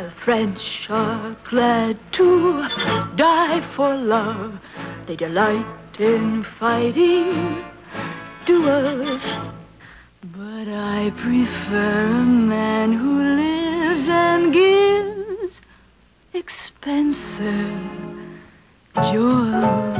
The French are glad to die for love. They delight in fighting duels. But I prefer a man who lives and gives expensive jewels.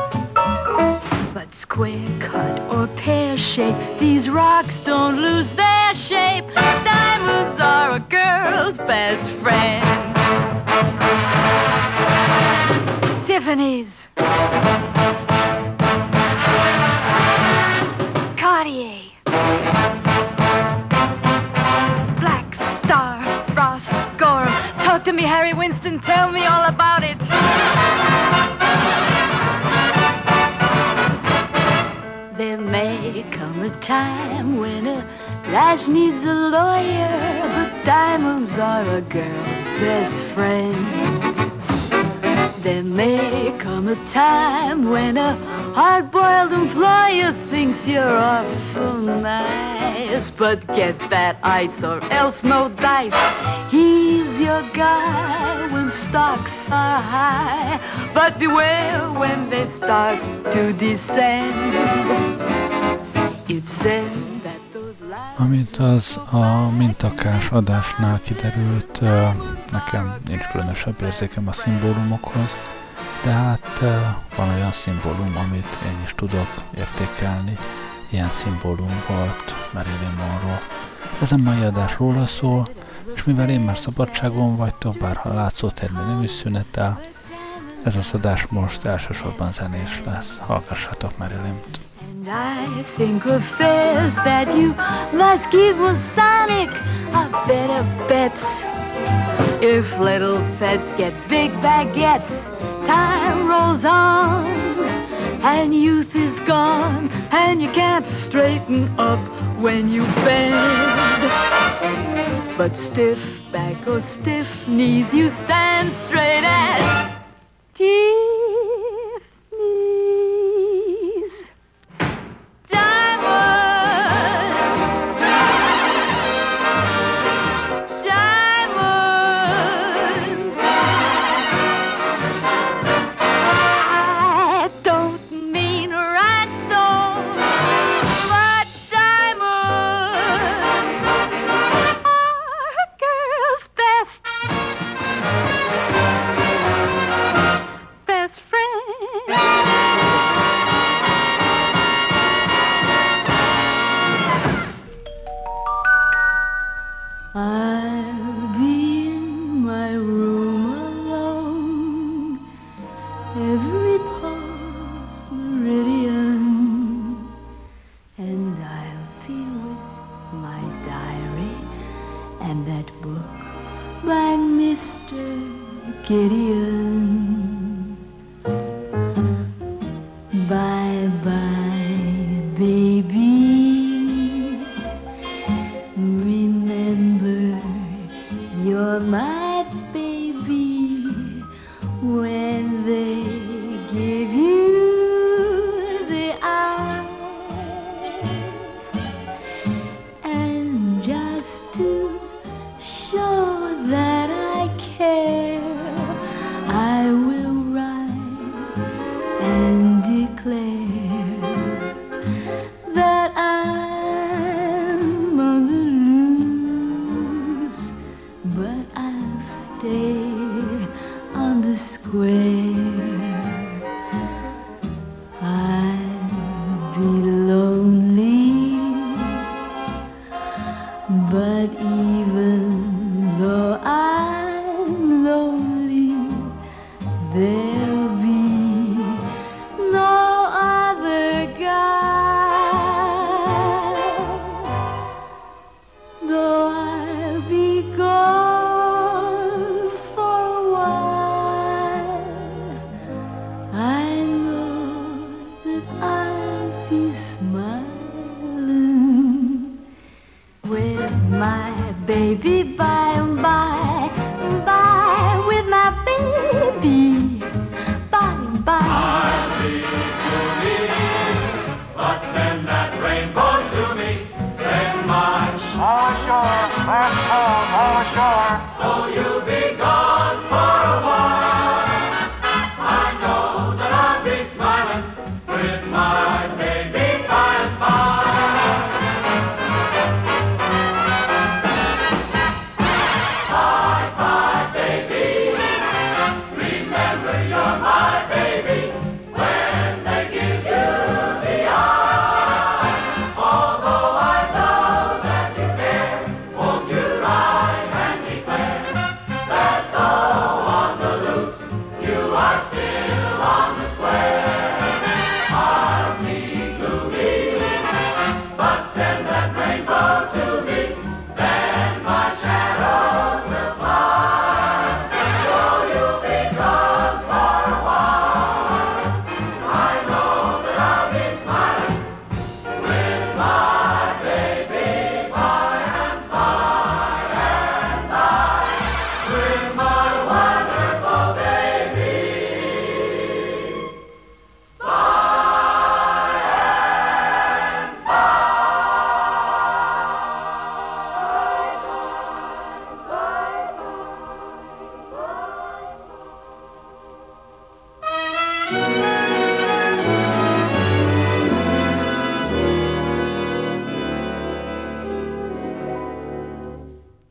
Square cut or pear shape, these rocks don't lose their shape. Diamonds are a girl's best friend. Tiffany's. Cartier. Black Star, Ross Gorham. Talk to me, Harry Winston. Tell me all about it. May come a time when a lass needs a lawyer, but diamonds are a girl's best friend. There may come a time when a hard-boiled employer thinks you're awful nice, but get that ice or else no dice. He's your guy when stocks are high, but beware when they start to descend. Amint az a mintakás adásnál kiderült, nekem nincs különösebb érzékem a szimbólumokhoz, de hát van olyan szimbólum, amit én is tudok értékelni. Ilyen szimbólum volt Marilyn Monroe. Ez a mai adás róla szól, és mivel én már szabadságon vagytok, bár ha látszó termő nem is szünetel, ez az adás most elsősorban zenés lesz. Hallgassatok Marilyn-t. And I think of fares that you must give Masonic are better bets. If little pets get big baguettes, time rolls on and youth is gone and you can't straighten up when you bend. But stiff back or stiff knees, you stand straight as Tiffany's.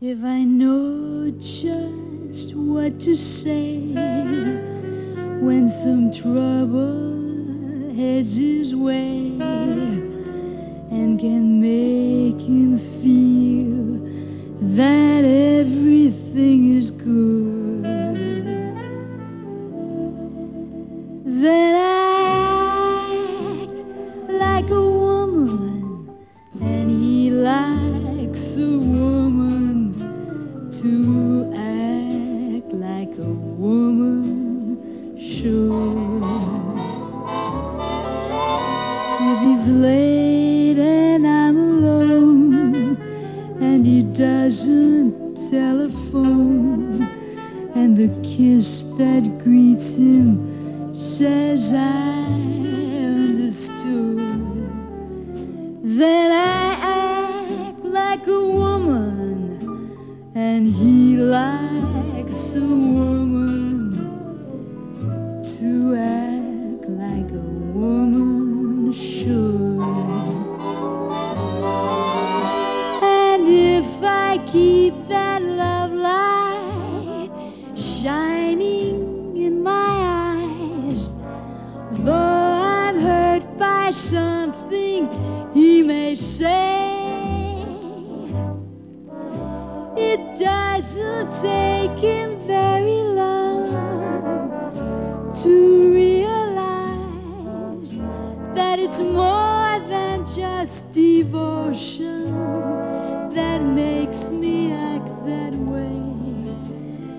If I know just what to say when some trouble heads his way and can make him feel that this devotion that makes me act that way.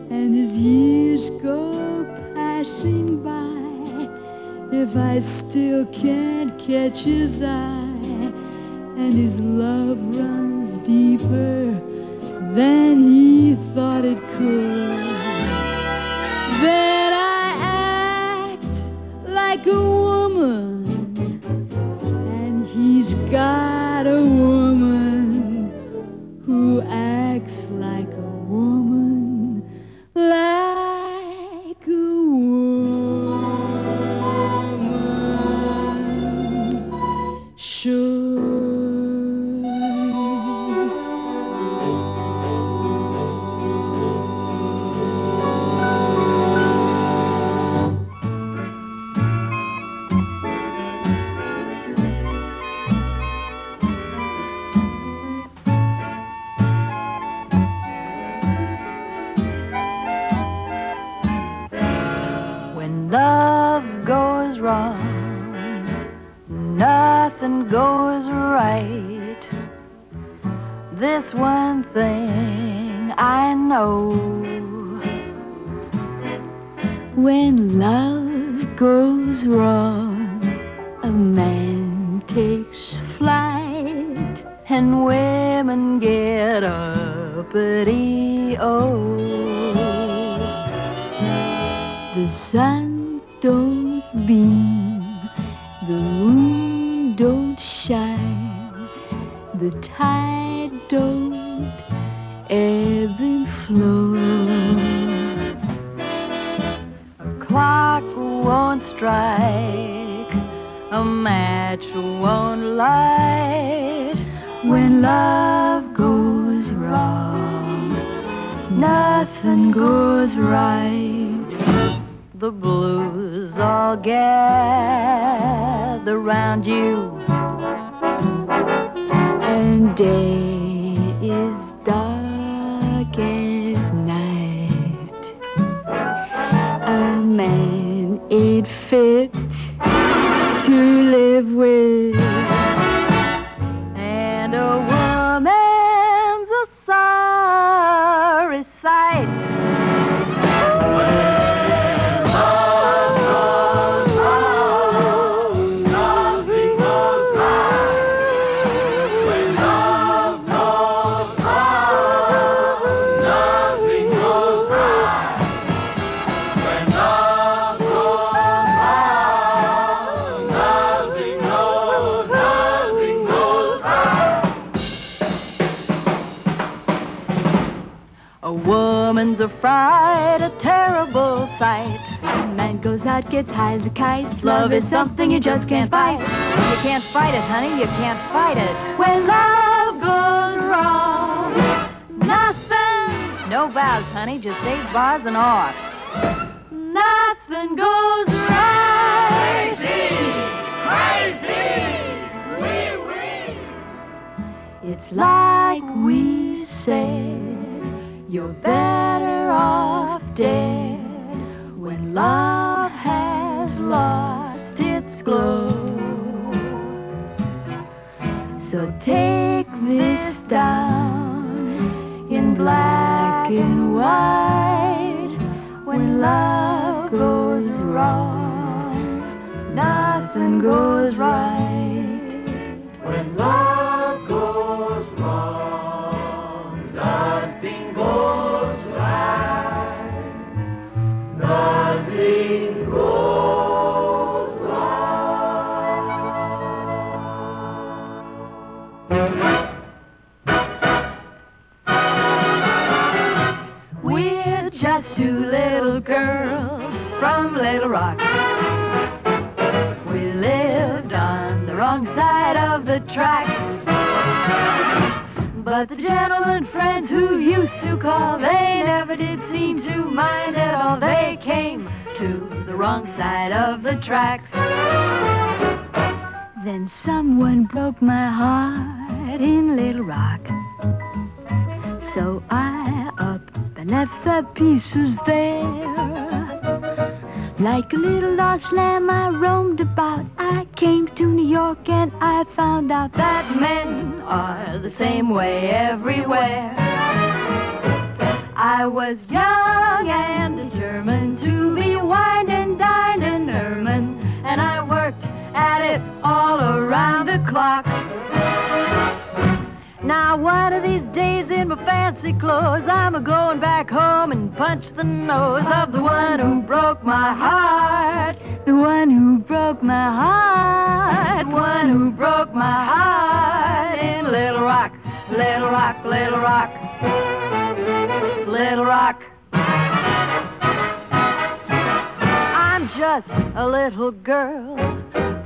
And as years go passing by, if I still can't catch his eye, and his love runs deeper than he thought it could, then I act like a woman don't shine, the tide don't ebb and flow. A clock won't strike, a match won't light when love goes wrong. Nothing goes right. The blues all gather round you, day woman's a terrible sight. Man goes out, gets high as a kite. Love is something you just can't fight. You can't fight it, honey, you can't fight it. When love goes wrong, nothing. No vows, honey, just eight bars and off. Nothing goes right. Crazy, crazy, wee wee. It's like we said, you're better off dead when love has lost its glow. So take this down in black and white when love goes wrong, nothing goes right. The tracks. But the gentlemen friends who used to call, they never did seem to mind at all. They came to the wrong side of the tracks. Then someone broke my heart in Little Rock. So I up and left the pieces there. Like a little lost lamb, I roamed about. I came to New York and I found out that men are the same way everywhere. I was young and determined to be wined and dine and ermine, and I worked at it all around the clock. Now one of these days in my fancy clothes, I'm a going back home and punch the nose of the one who broke my heart. The one who broke my heart. One who broke my heart in Little Rock, Little Rock, Little Rock, Little Rock. I'm just a little girl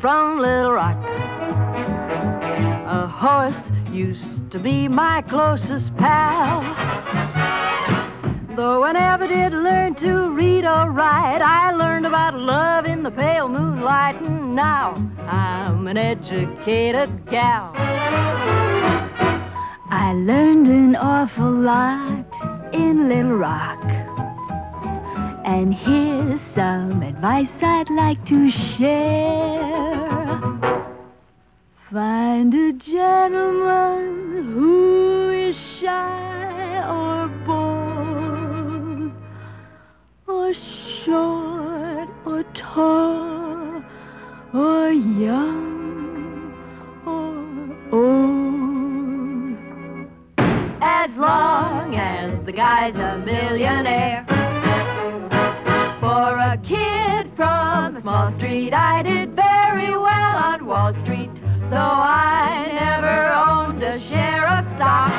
from Little Rock. A horse used to be my closest pal. Though I never did learn to read or write, I learned about love in the pale moonlight, and now I'm an educated gal. I learned an awful lot in Little Rock. And here's some advice I'd like to share. Find a gentleman who is shy or or short or tall, or young or old. as long as the guy's a millionaire. For a kid from a small street, I did very well on Wall Street, though I never owned a share of stock.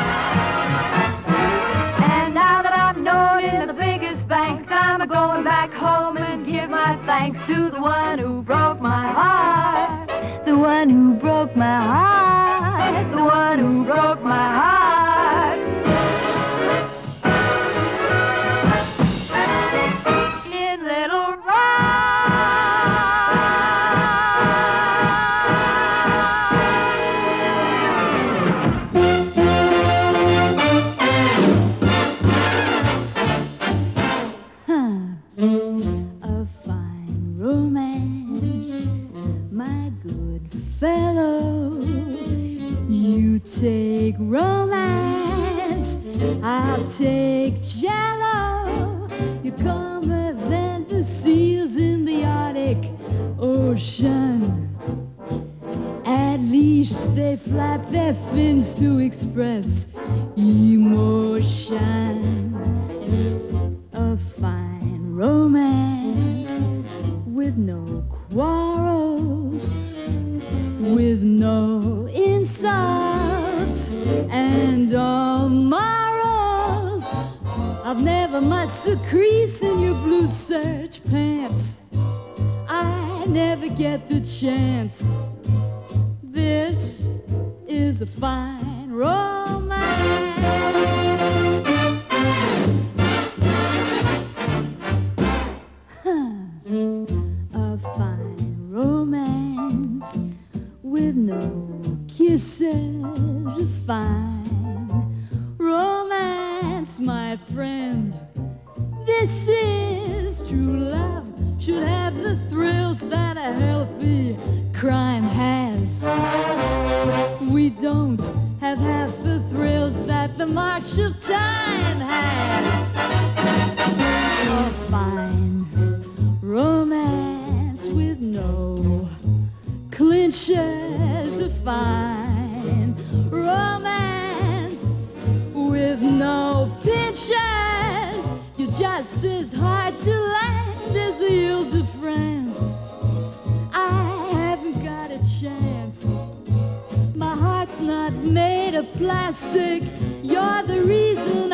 And now that I'm known I'm going back home and give my thanks to the one who broke my heart. The one who broke my heart. March of time has. A fine romance with no clinches. A fine romance with no pinches. You're just as hard to land as the Ile de France. I haven't got a chance. My heart's not made of plastic. You're the reason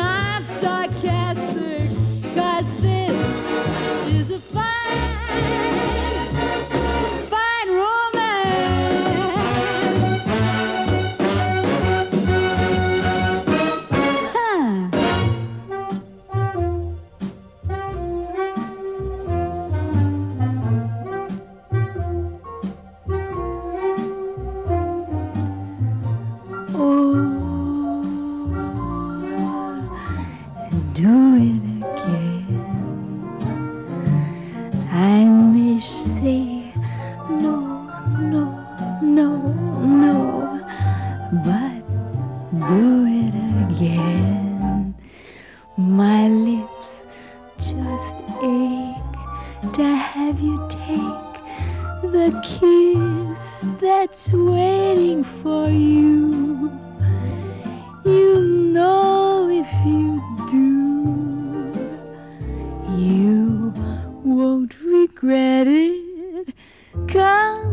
regret it. Come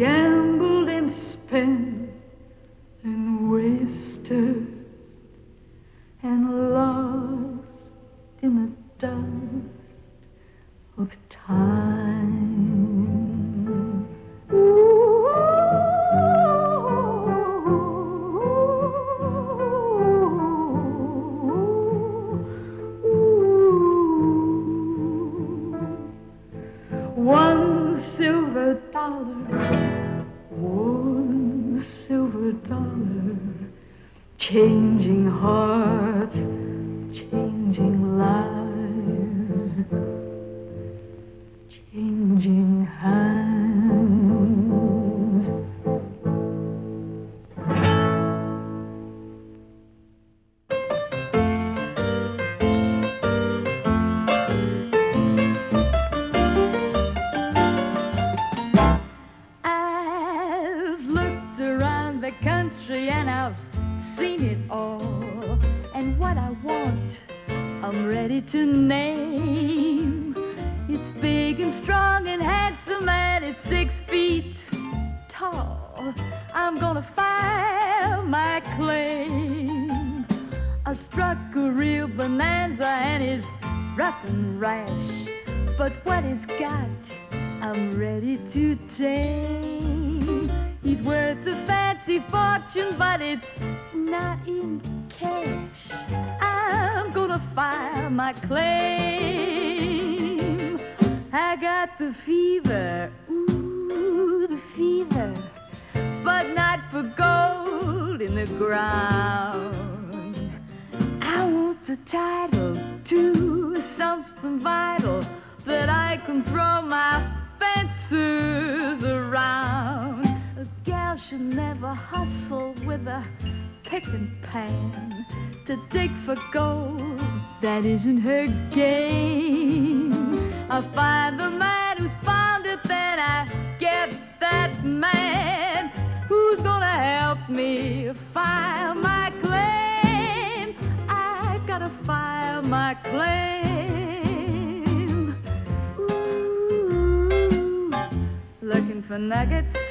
gambled and spent. the ground. I want the title to something vital that I can throw my fences around. A gal should never hustle with a pick and pan to dig for gold. That isn't her game. I find the man who's found it, then I get that man. Gonna help me file my claim? I gotta file my claim. Ooh, looking for nuggets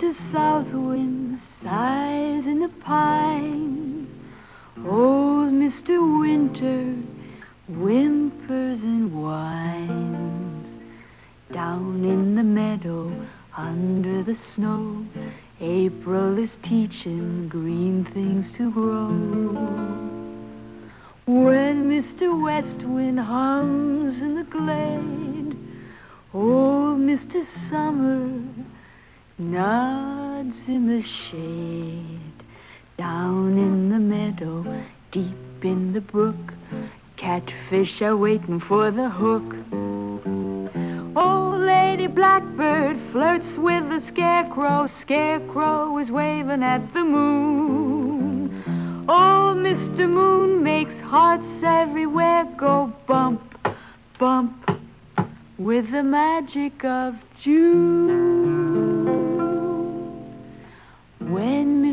When south wind sighs in the pine, old Mr. Winter whimpers and whines. Down in the meadow, under the snow, April is teaching green things to grow. When Mr. West Wind hums in the glade, old Mr. Summer nods in the shade. Down in the meadow, deep in the brook, catfish are waiting for the hook. Old Lady Blackbird flirts with the scarecrow. Scarecrow is waving at the moon. Old Mr. Moon makes hearts everywhere go bump, bump with the magic of June.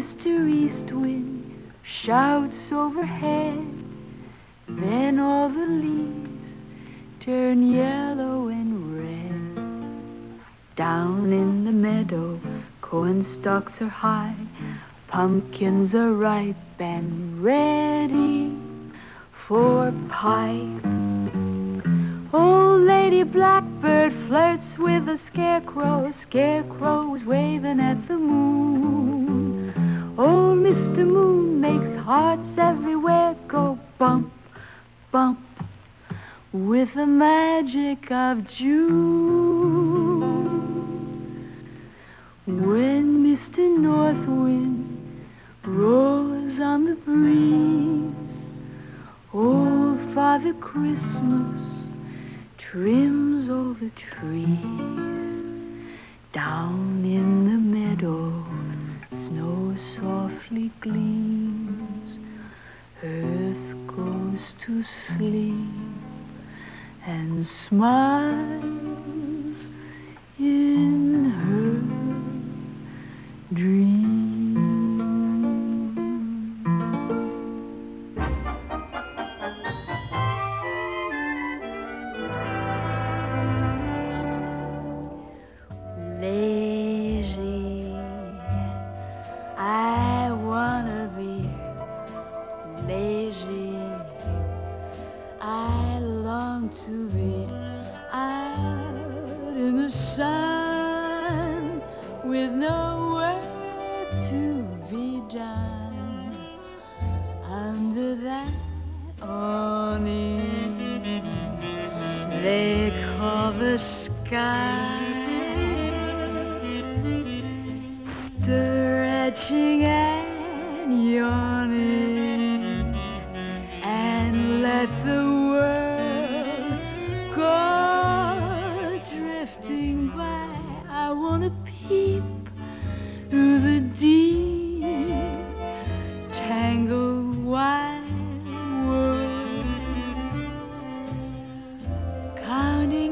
Mr. Eastwind shouts overhead, then all the leaves turn yellow and red. Down in the meadow, corn stalks are high, pumpkins are ripe and ready for pie. Old Lady Blackbird flirts with a scarecrow. Scarecrow's waving at the moon. Oh, old Mr. Moon makes hearts everywhere go bump, bump with the magic of June. When Mr. North Wind roars on the breeze, old Father Christmas trims all the trees. Down in the meadow, snow softly gleams. Earth goes to sleep and smiles in her dream.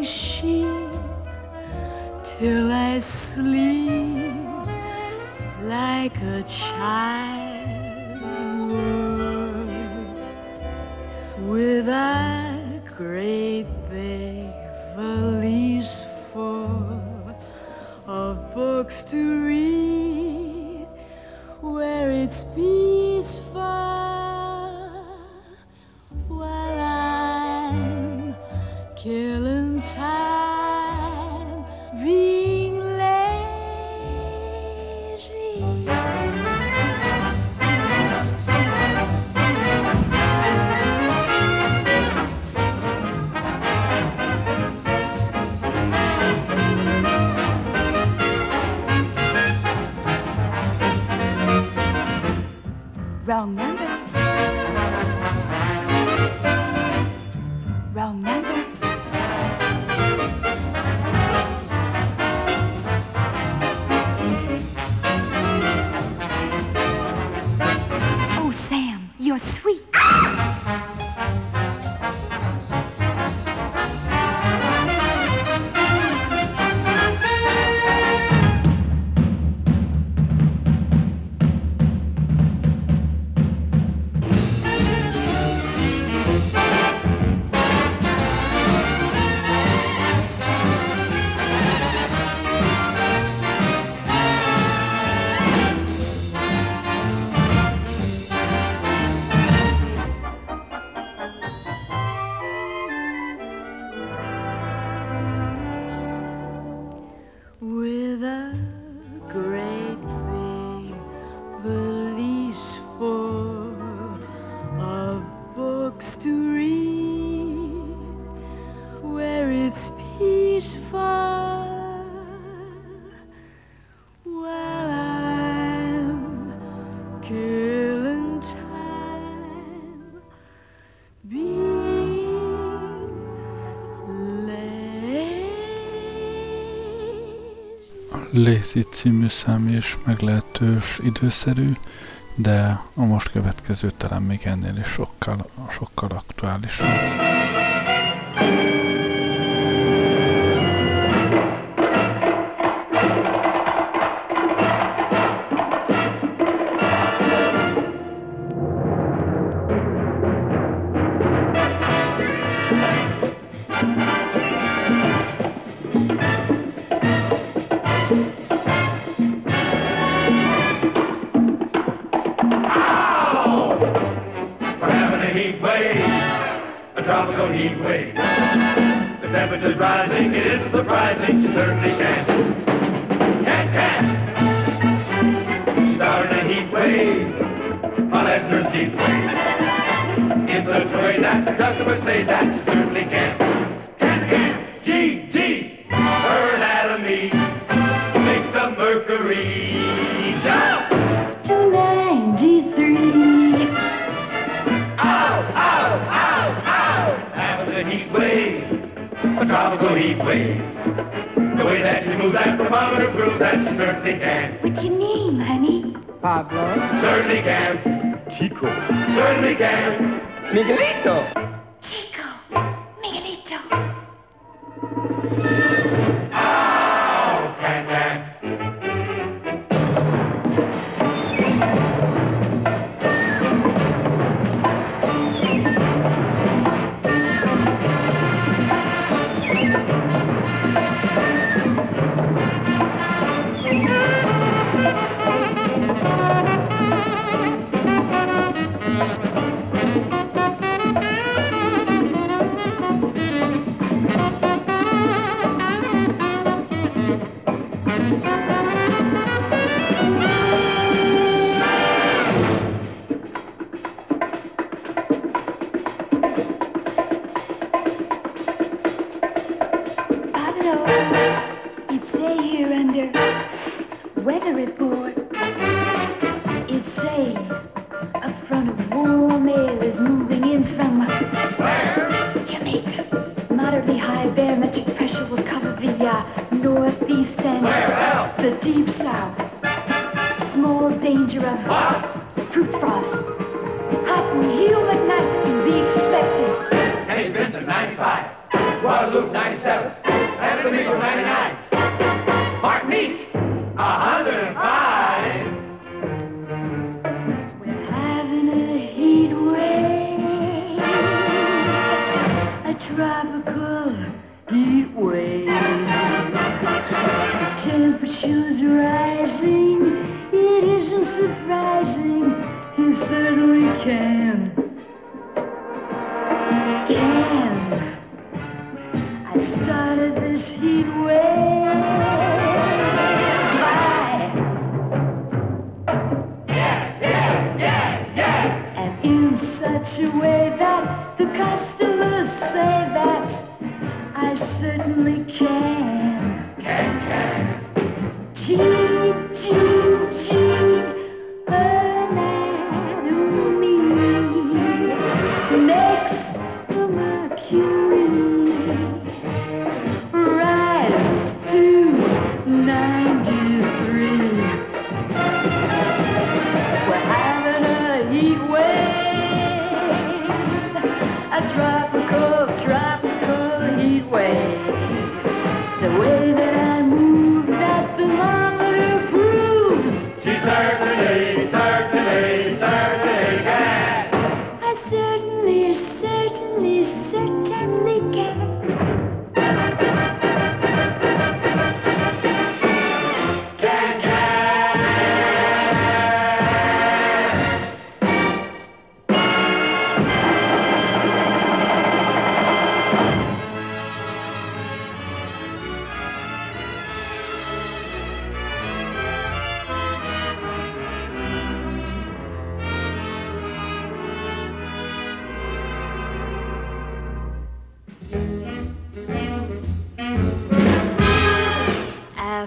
Sheep till I sleep like a child with a great big valise full of books to read where it's Wrong number. Lazy című szám is meglehetős időszerű, de a most következő talán még ennél is sokkal, sokkal aktuálisabb. the heat wave, a tropical heat wave. The way that she moves that thermometer proves that she certainly can. What's your name, honey? Pablo. Certainly can. Chico. Certainly can. Miguelito. Chico. Miguelito. a tropical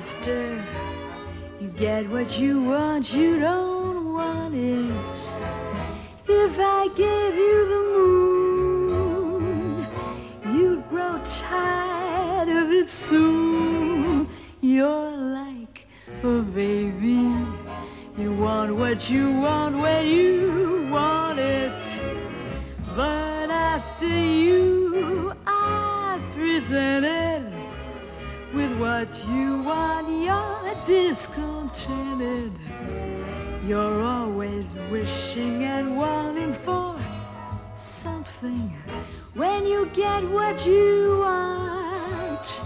after. You get what you want, you don't want it. If I gave you the moon, you'd grow tired of it soon. You're like a baby. You want what you want when you want it. But after you, I present it with what you want, you're discontented. You're always wishing and wanting for something. When you get what you want,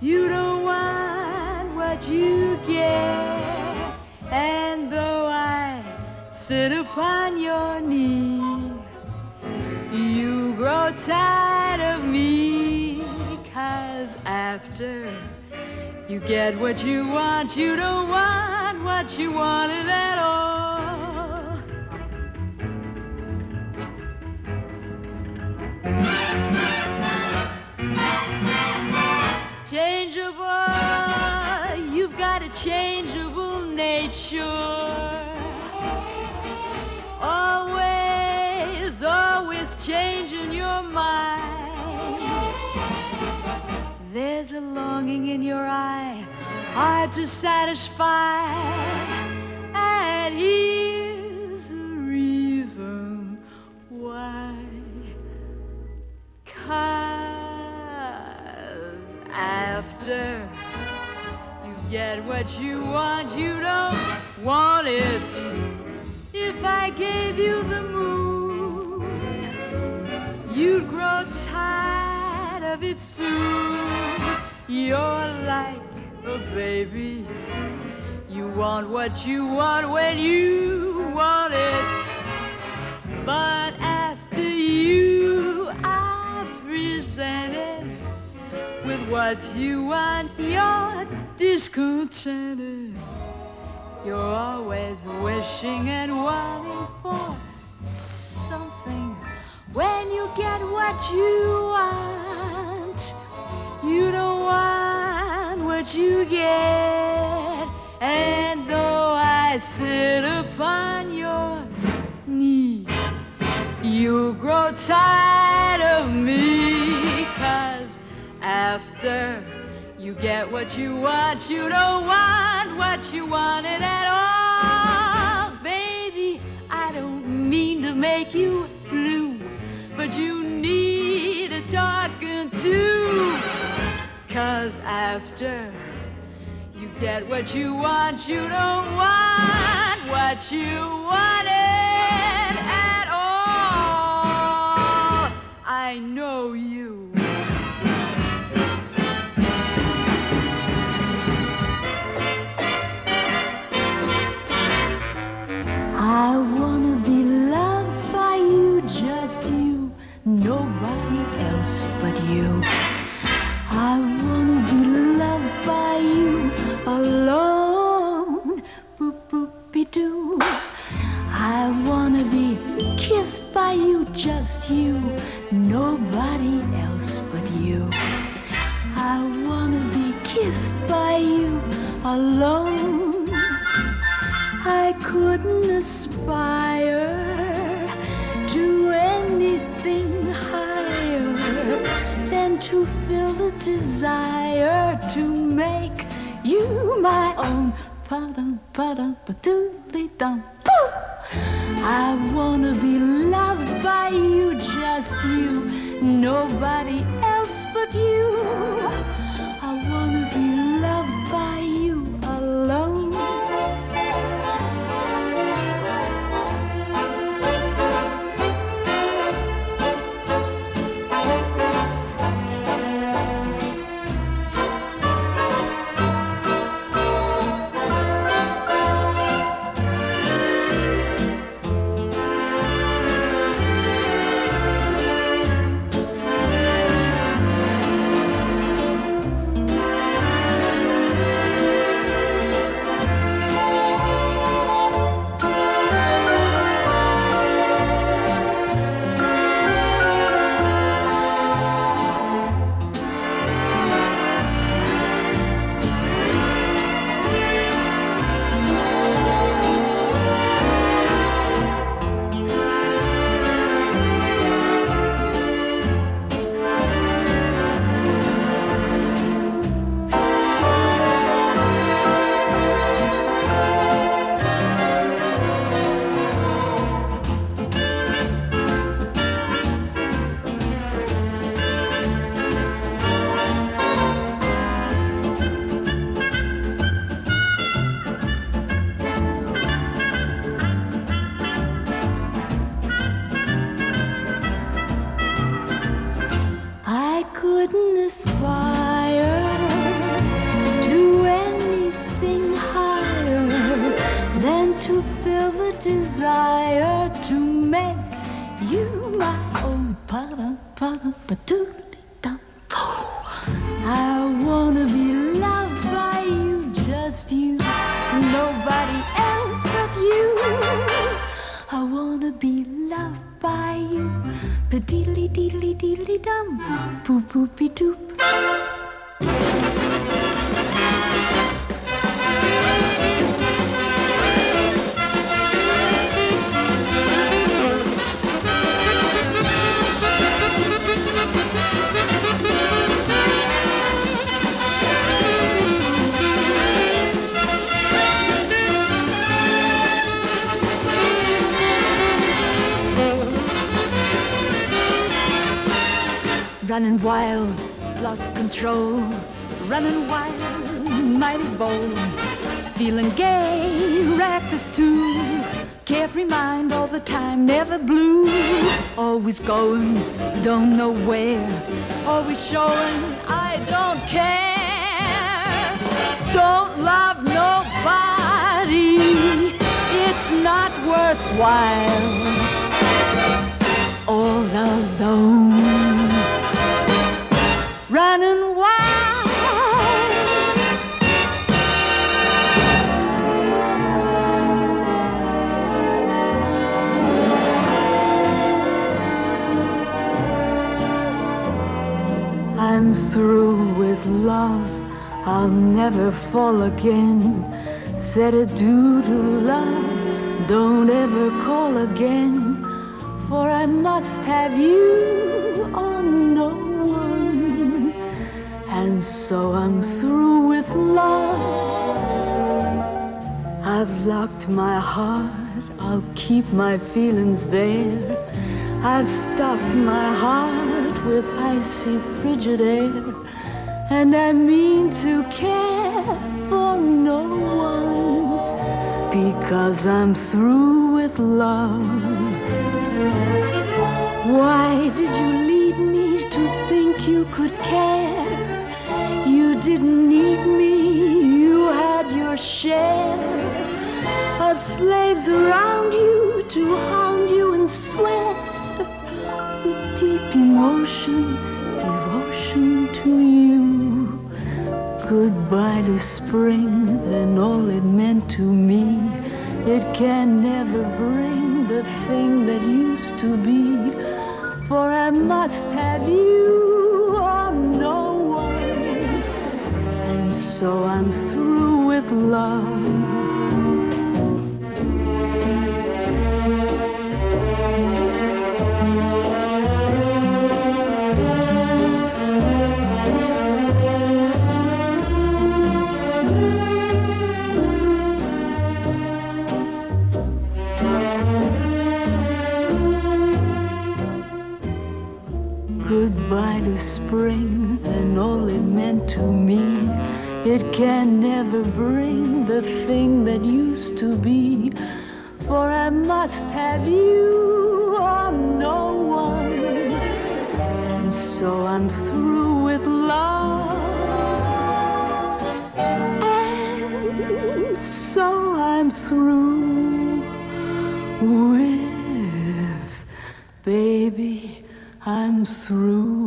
you don't want what you get. And though I sit upon your knee, you grow tired of me. After you get what you want, you don't want what you wanted at all. Changeable, you've got a changeable nature. Always, There's a longing in your eye, hard to satisfy. And here's the reason why. Cause after you get what you want, you don't want it. If I gave you the moon, you'd grow tired of it soon. You're like a baby. You want what you want when you want it. But after you are presented with what you want, you're discontented. You're always wishing and wanting for something. When you get what you want, you don't want what you get. And though I sit upon your knee, you grow tired of me. Cause after you get what you want, you don't want what you wanted at all. Baby, I don't mean to make you blue, but you need a talking to. Cause after you get what you want, you don't want what you wanted at all. I know you. I wild, lost control. Running wild, mighty bold. Feeling gay, reckless too. Carefree mind all the time, never blue. Always going, don't know where. Always showing, I don't care. Don't love nobody. It's not worthwhile. All alone through with love. I'll never fall again. Said adieu to love. Don't ever call again. For I must have you or no one. And so I'm through with love. I've locked my heart. I'll keep my feelings there. I've stopped my heart with icy frigid air. And I mean to care for no one because I'm through with love. Why did you lead me to think you could care? You didn't need me, you had your share of slaves around you to hound you and with deep emotion, devotion to you. Goodbye to spring and all it meant to me. It can never bring the thing that used to be. For I must have you or no one. And so I'm through with love. Spring and all it meant to me. It can never bring the thing that used to be. For I must have you or no one. And so I'm through with love. And so I'm through with baby. I'm through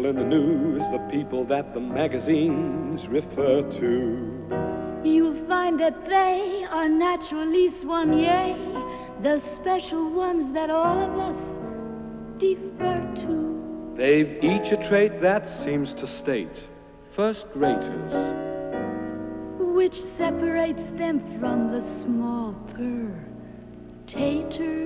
people in the news, the people that the magazines refer to, You'll find that they are naturaliste one, yea, the special ones that all of us defer to. they've each a trait that seems to state first raters. which separates them from the small purr taters.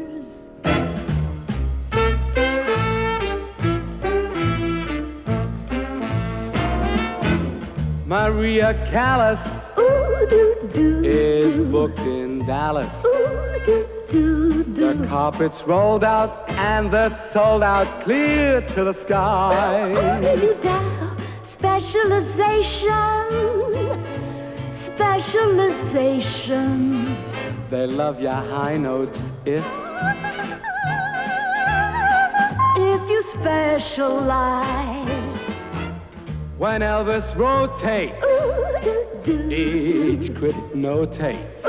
Maria Callas Ooh doo doo. is booked in Dallas. Ooh doo doo The carpet's rolled out and they're sold out clear to the sky. Specialization, specialization. They love your high notes if If you specialize When Elvis rotates, each critic notates.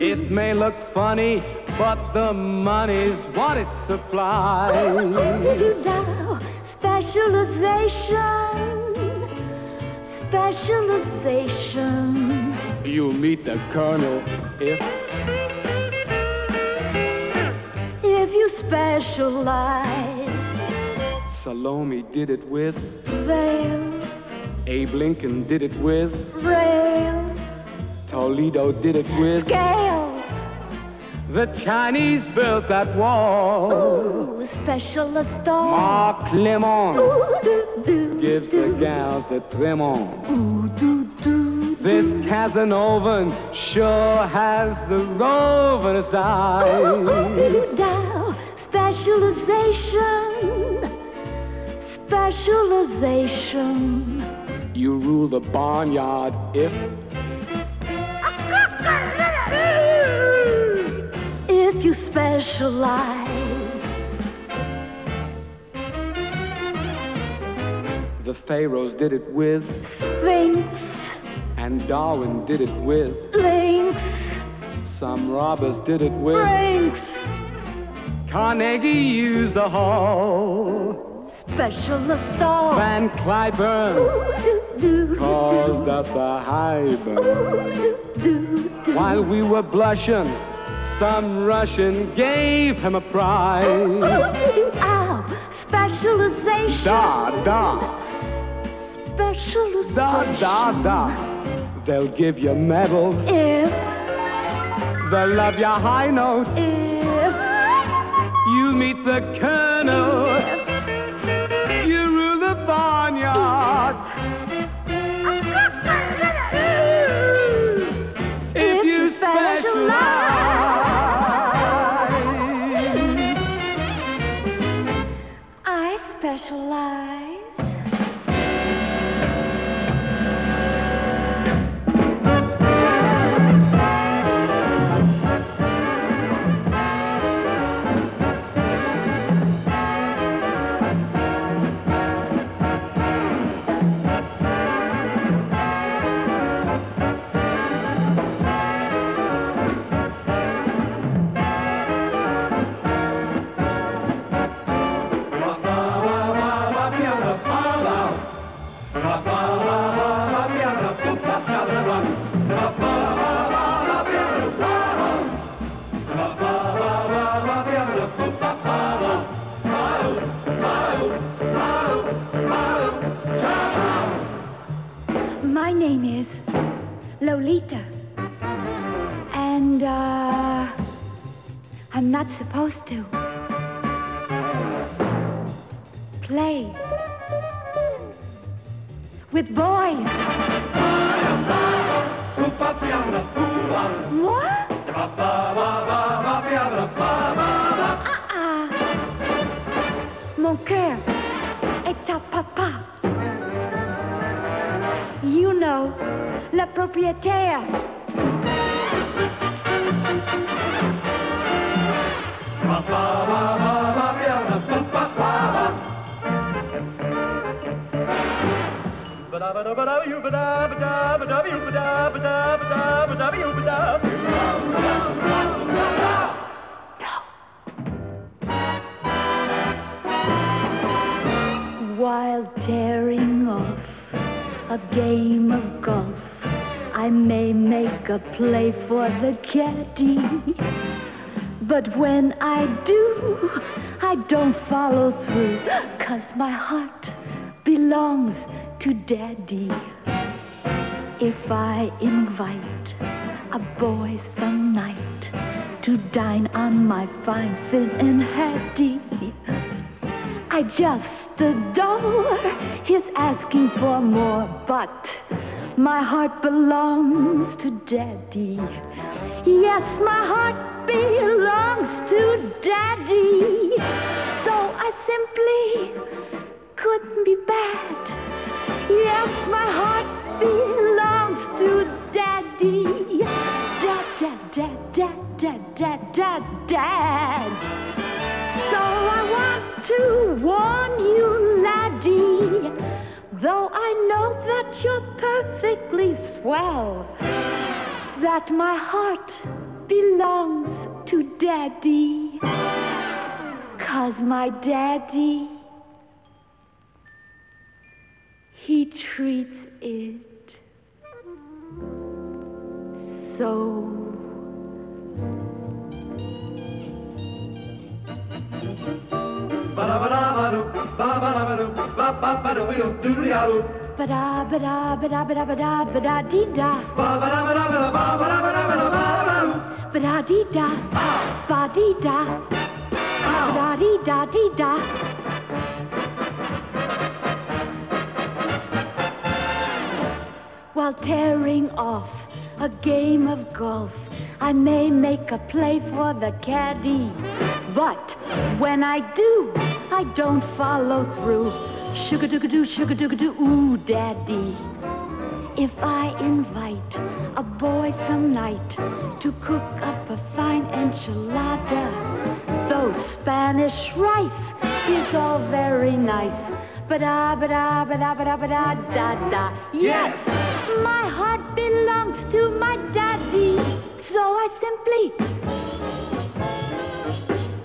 It may look funny, but the money's what it supplies. Specialization, specialization. You'll meet the colonel if If you specialize, Salome did it with, veils, Abe Lincoln did it with, rails, Toledo did it with. scales. The Chinese built that wall. Ooh, specialist doll. Mark Clemons Ooh, do, do, gives the gals the tremens. Ooh, do, do, This Casanova sure has the roving side. Now, specialization, specialization. You rule the barnyard if If you specialize, the pharaohs did it with, Sphinx, and Darwin did it with, links, some robbers did it with. Brinks, Carnegie used the hall. Specialist doll. Van Cliburn Ooh, do, do, caused us a high burn. do, do, do. While we were blushing, some Russian gave him a prize. Ow, specialization. Da, da, Specialization. da, da, da. They'll give you medals. If, They'll love your high notes. if, You meet the colonel. You heart belongs to daddy. If I invite a boy some night to dine on my fine finnan haddie, I just adore his asking for more, but my heart belongs to daddy. Yes, my heart belongs to daddy. So I simply couldn't be bad. Yes, my heart belongs to daddy. Dad, dad, dad, dad, dad, dad, dad, dad. So I want to warn you, laddie, though I know that you're perfectly swell, that my heart belongs to Daddy. Cause my daddy, he treats it so. Ba-da, ba-da, ba-da, ba-da, ba-da, ba-da, dee-da. Ba-da, dee-da. Ba-dee-da. Ba-da-dee-da-dee-da. While tearing off a game of golf, I may make a play for the caddy. But when I do, I don't follow through. Sugar doo doo, sugar doo doo, ooh, daddy. If I invite a boy some night to cook up a fine enchilada, though Spanish rice is all very nice. Ba-da, ba-da, ba-da, ba-da, ba-da, da, da. Yes, my heart belongs to my daddy, so I simply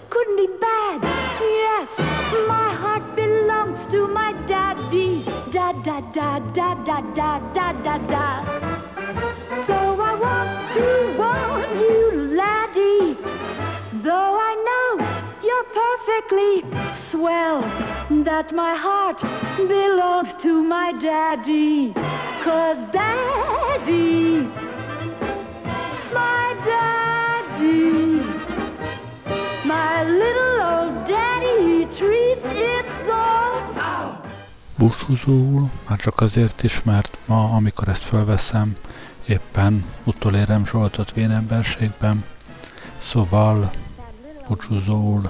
couldn't be bad. Yes, my heart belongs to my daddy. Da da da da da da da da da. Perfectly swell, that my heart belongs to my daddy. Cause daddy, my daddy, my little old daddy, he treats it so. Búcsúzóul, már csak azért is, mert ma, amikor ezt fölveszem, éppen utolérem Zsoltot vénemberségben, szóval búcsúzóul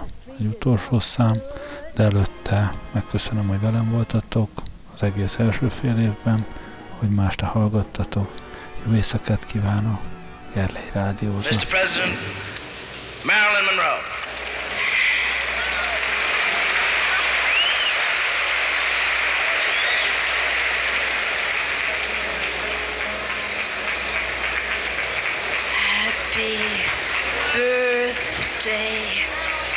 egy utolsó szám, de előtte megköszönöm, hogy velem voltatok az egész első fél évben, hogy ma este hallgattatok. Jó éjszakát kívánok, Gerlei Rádiózó. Mr. President, Marilyn Monroe.